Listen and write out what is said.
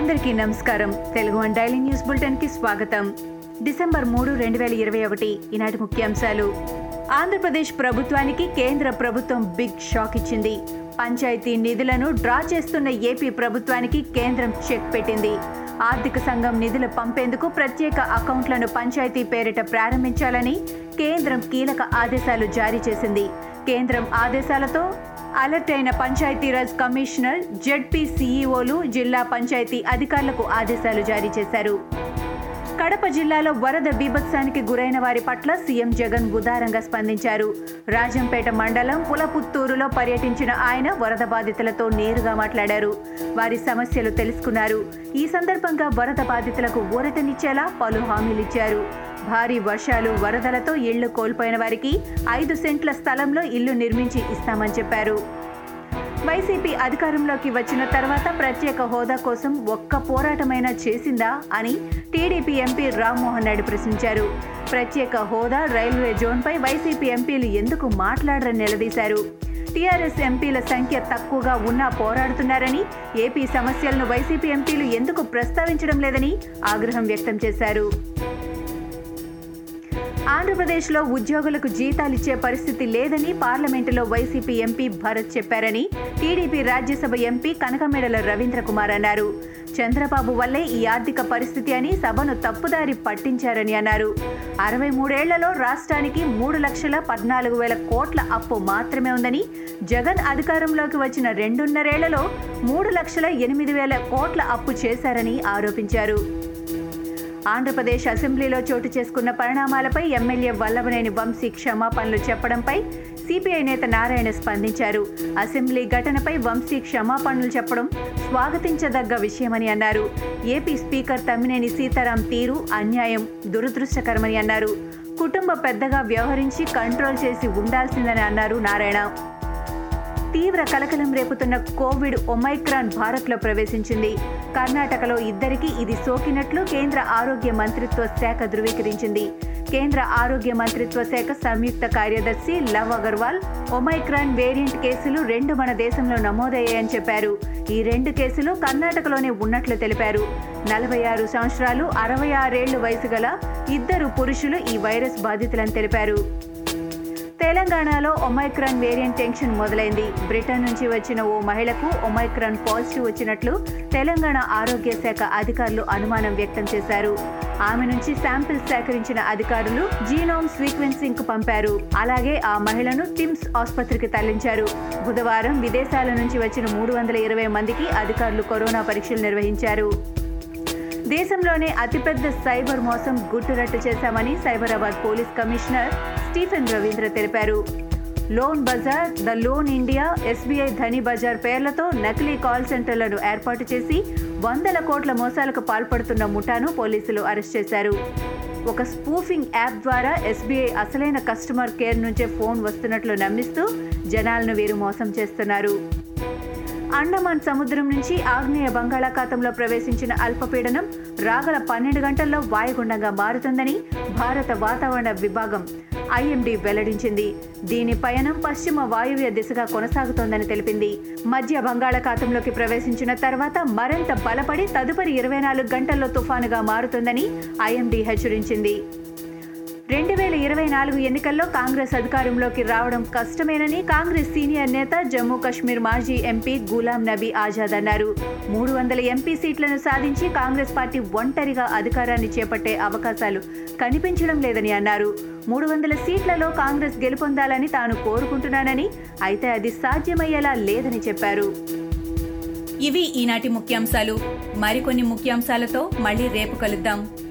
అందరికీ నమస్కారం. Telugu one daily news బులెటిన్కి స్వాగతం. డిసెంబర్ మూడు రెండు వేల ఇరవై ఒకటి ఈనాటి ముఖ్యాంశాలు. ఆంధ్రప్రదేశ్ ప్రభుత్వానికి కేంద్ర ప్రభుత్వం బిగ్ షాక్ ఇచ్చింది. పంచాయతీ నిధులను డ్రా చేస్తున్న ఏపీ ప్రభుత్వానికి కేంద్రం చెక్ పెట్టింది. ఆర్థిక సంఘం నిధులు పంపేందుకు ప్రత్యేక అకౌంట్లను పంచాయతీ పేరిట ప్రారంభించాలని కేంద్రం కీలక ఆదేశాలు జారీ చేసింది. కేంద్రం ఆదేశాలతో అలర్ట్ అయిన పంచాయతీరాజ్ కమిషనర్ జెడ్పీ సీఈఓలు జిల్లా పంచాయతీ అధికారులకు ఆదేశాలు జారీ చేశారు. కడప జిల్లాలో వరద బీభత్సానికి గురైన వారి పట్ల సీఎం జగన్ ఉదారంగా స్పందించారు. రాజంపేట మండలం పులపుత్తూరులో పర్యటించిన ఆయన వరద బాధితులతో నేరుగా మాట్లాడారు. వారి సమస్యలు తెలుసుకున్నారు. ఈ సందర్భంగా వరద బాధితులకు ఊరటనిచ్చేలా పలు హామీలిచ్చారు భారీ వర్షాలు వరదలతో ఇళ్ళు కోల్పోయిన వారికి ఐదు సెంట్ల స్థలంలో ఇల్లు నిర్మించి ఇస్తామని చెప్పారు. వైసీపీ అధికారంలోకి వచ్చిన తర్వాత ప్రత్యేక హోదా కోసం ఒక్క పోరాటమైనా చేసిందా అని టీడీపీ ఎంపీ రామ్మోహన్ నాయుడు ప్రశ్నించారు. ప్రత్యేక హోదా రైల్వే జోన్పై వైసీపీ ఎంపీలు ఎందుకు మాట్లాడరని నిలదీశారు. టీఆర్ఎస్ ఎంపీల సంఖ్య తక్కువగా ఉన్నా పోరాడుతున్నారని ఏపీ సమస్యలను వైసీపీ ఎంపీలు ఎందుకు ప్రస్తావించడం లేదని ఆగ్రహం వ్యక్తం చేశారు. ఆంధ్రప్రదేశ్లో ఉద్యోగులకు జీతాలిచ్చే పరిస్థితి లేదని పార్లమెంటులో వైసీపీ ఎంపీ భరత్ చెప్పారని టీడీపీ రాజ్యసభ ఎంపీ కనకమేడల రవీంద్రకుమార్ అన్నారు. చంద్రబాబు వల్లే ఈ ఆర్థిక పరిస్థితి అని సభను తప్పుదారి పట్టించారని అన్నారు. అరవై మూడేళ్ళలో రాష్ట్రానికి మూడు లక్షల పద్నాలుగు వేల కోట్ల అప్పు మాత్రమే ఉందని జగన్ అధికారంలోకి వచ్చిన రెండున్నరేళ్ళలో మూడు లక్షల ఎనిమిది వేల కోట్ల అప్పు చేశారని ఆరోపించారు. ఆంధ్రప్రదేశ్ అసెంబ్లీలో చోటు చేసుకున్న పరిణామాలపై ఎమ్మెల్యే వల్లభనేని వంశీ క్షమాపణలు చెప్పడంపై సిపిఐ నేత నారాయణ స్పందించారు. అసెంబ్లీ ఘటనపై వంశీ క్షమాపణలు చెప్పడం స్వాగతించదగ్గ విషయమని అన్నారు. ఏపీ స్పీకర్ తమ్మినేని సీతారాం తీరు అన్యాయం దురదృష్టకరమని అన్నారు. కుటుంబ పెద్దగా వ్యవహరించి కంట్రోల్ చేసి ఉండాల్సిందని అన్నారు నారాయణ. తీవ్ర కలకలం రేపుతున్న కోవిడ్ ఒమైక్రాన్ భారత్లో ప్రవేశించింది. కర్ణాటకలో ఇద్దరికి ఇది సోకినట్లు కేంద్ర ఆరోగ్య మంత్రిత్వ శాఖ ధృవీకరించింది. కేంద్ర ఆరోగ్య మంత్రిత్వ శాఖ సంయుక్త కార్యదర్శి లవ్ అగర్వాల్ ఒమైక్రాన్ వేరియంట్ కేసులు రెండు మన దేశంలో నమోదయ్యాయని చెప్పారు. ఈ రెండు కేసులు కర్ణాటకలోనే ఉన్నట్లు తెలిపారు. నలభై ఆరు సంవత్సరాలు అరవై ఆరేళ్ళు వయసు గల ఇద్దరు పురుషులు ఈ వైరస్ బాధితులని తెలిపారు. తెలంగాణలో ఒమైక్రాన్ వేరియంట్ టెన్షన్ మొదలైంది. బ్రిటన్ నుంచి వచ్చిన ఓ మహిళకు ఒమైక్రాన్ పాజిటివ్ వచ్చినట్లు తెలంగాణ ఆరోగ్య శాఖ అధికారులు అనుమానం వ్యక్తం చేశారు. ఆమె నుంచి శాంపిల్స్ సేకరించిన అధికారులు జీనోమ్ సీక్వెన్సింగ్కు పంపారు. అలాగే ఆ మహిళను టిమ్స్ ఆసుపత్రికి తరలించారు. బుధవారం విదేశాల నుంచి వచ్చిన మూడు వందల ఇరవై మందికి అధికారులు కరోనా పరీక్షలు నిర్వహించారు. దేశంలోనే అతిపెద్ద సైబర్ మోసం గుట్టురట్టు చేశామని Cyberabad police commissioner Stephen Ravindra తెలిపారు. Loan Bazar the loan India SBI Dhani Bazar పేర్లతో నకిలీ కాల్ సెంటర్లను ఏర్పాటు చేసి వందల కోట్ల మోసాలకు పాల్పడుతున్న ముఠాను పోలీసులు అరెస్ట్ చేశారు. ఒక స్పూఫింగ్ యాప్ ద్వారా ఎస్బీఐ అసలైన కస్టమర్ కేర్ నుంచే ఫోన్ వస్తున్నట్లు నమ్మిస్తూ జనాలను వీరు మోసం చేస్తున్నారు. అండమాన్ సముద్రం నుంచి ఆగ్నేయ బంగాళాఖాతంలో ప్రవేశించిన అల్పపీడనం రాగల పన్నెండు గంటల్లో వాయుగుండంగా మారుతుందని భారత వాతావరణ విభాగం ఐఎండీ వెల్లడించింది. దీని పయనం పశ్చిమ వాయువ్య దిశగా కొనసాగుతోందని తెలిపింది. మధ్య బంగాళాఖాతంలోకి ప్రవేశించిన తర్వాత మరింత బలపడి తదుపరి ఇరవై నాలుగు గంటల్లో తుఫానుగా మారుతుందని ఐఎండీ హెచ్చరించింది. రెండు వేల ఇరవై నాలుగు ఎన్నికల్లో కాంగ్రెస్ అధికారంలోకి రావడం కష్టమేనని కాంగ్రెస్ సీనియర్ నేత జమ్మూ కశ్మీర్ మాజీ ఎంపీ గులాం నబీ ఆజాద్ అన్నారు. మూడు వందల ఎంపీ సీట్లను సాధించి కాంగ్రెస్ పార్టీ ఒంటరిగా అధికారాన్ని చేపట్టే అవకాశాలు కనిపించడం లేదని అన్నారు. మూడు వందల సీట్లలో కాంగ్రెస్ గెలుపొందాలని తాను కోరుకుంటున్నానని అయితే అది సాధ్యమయ్యేలా లేదని చెప్పారు. ఇవి ఈనాటి ముఖ్యాంశాలు. మరికొన్ని ముఖ్యాంశాలతో మళ్ళీ రేపు కలుద్దాం.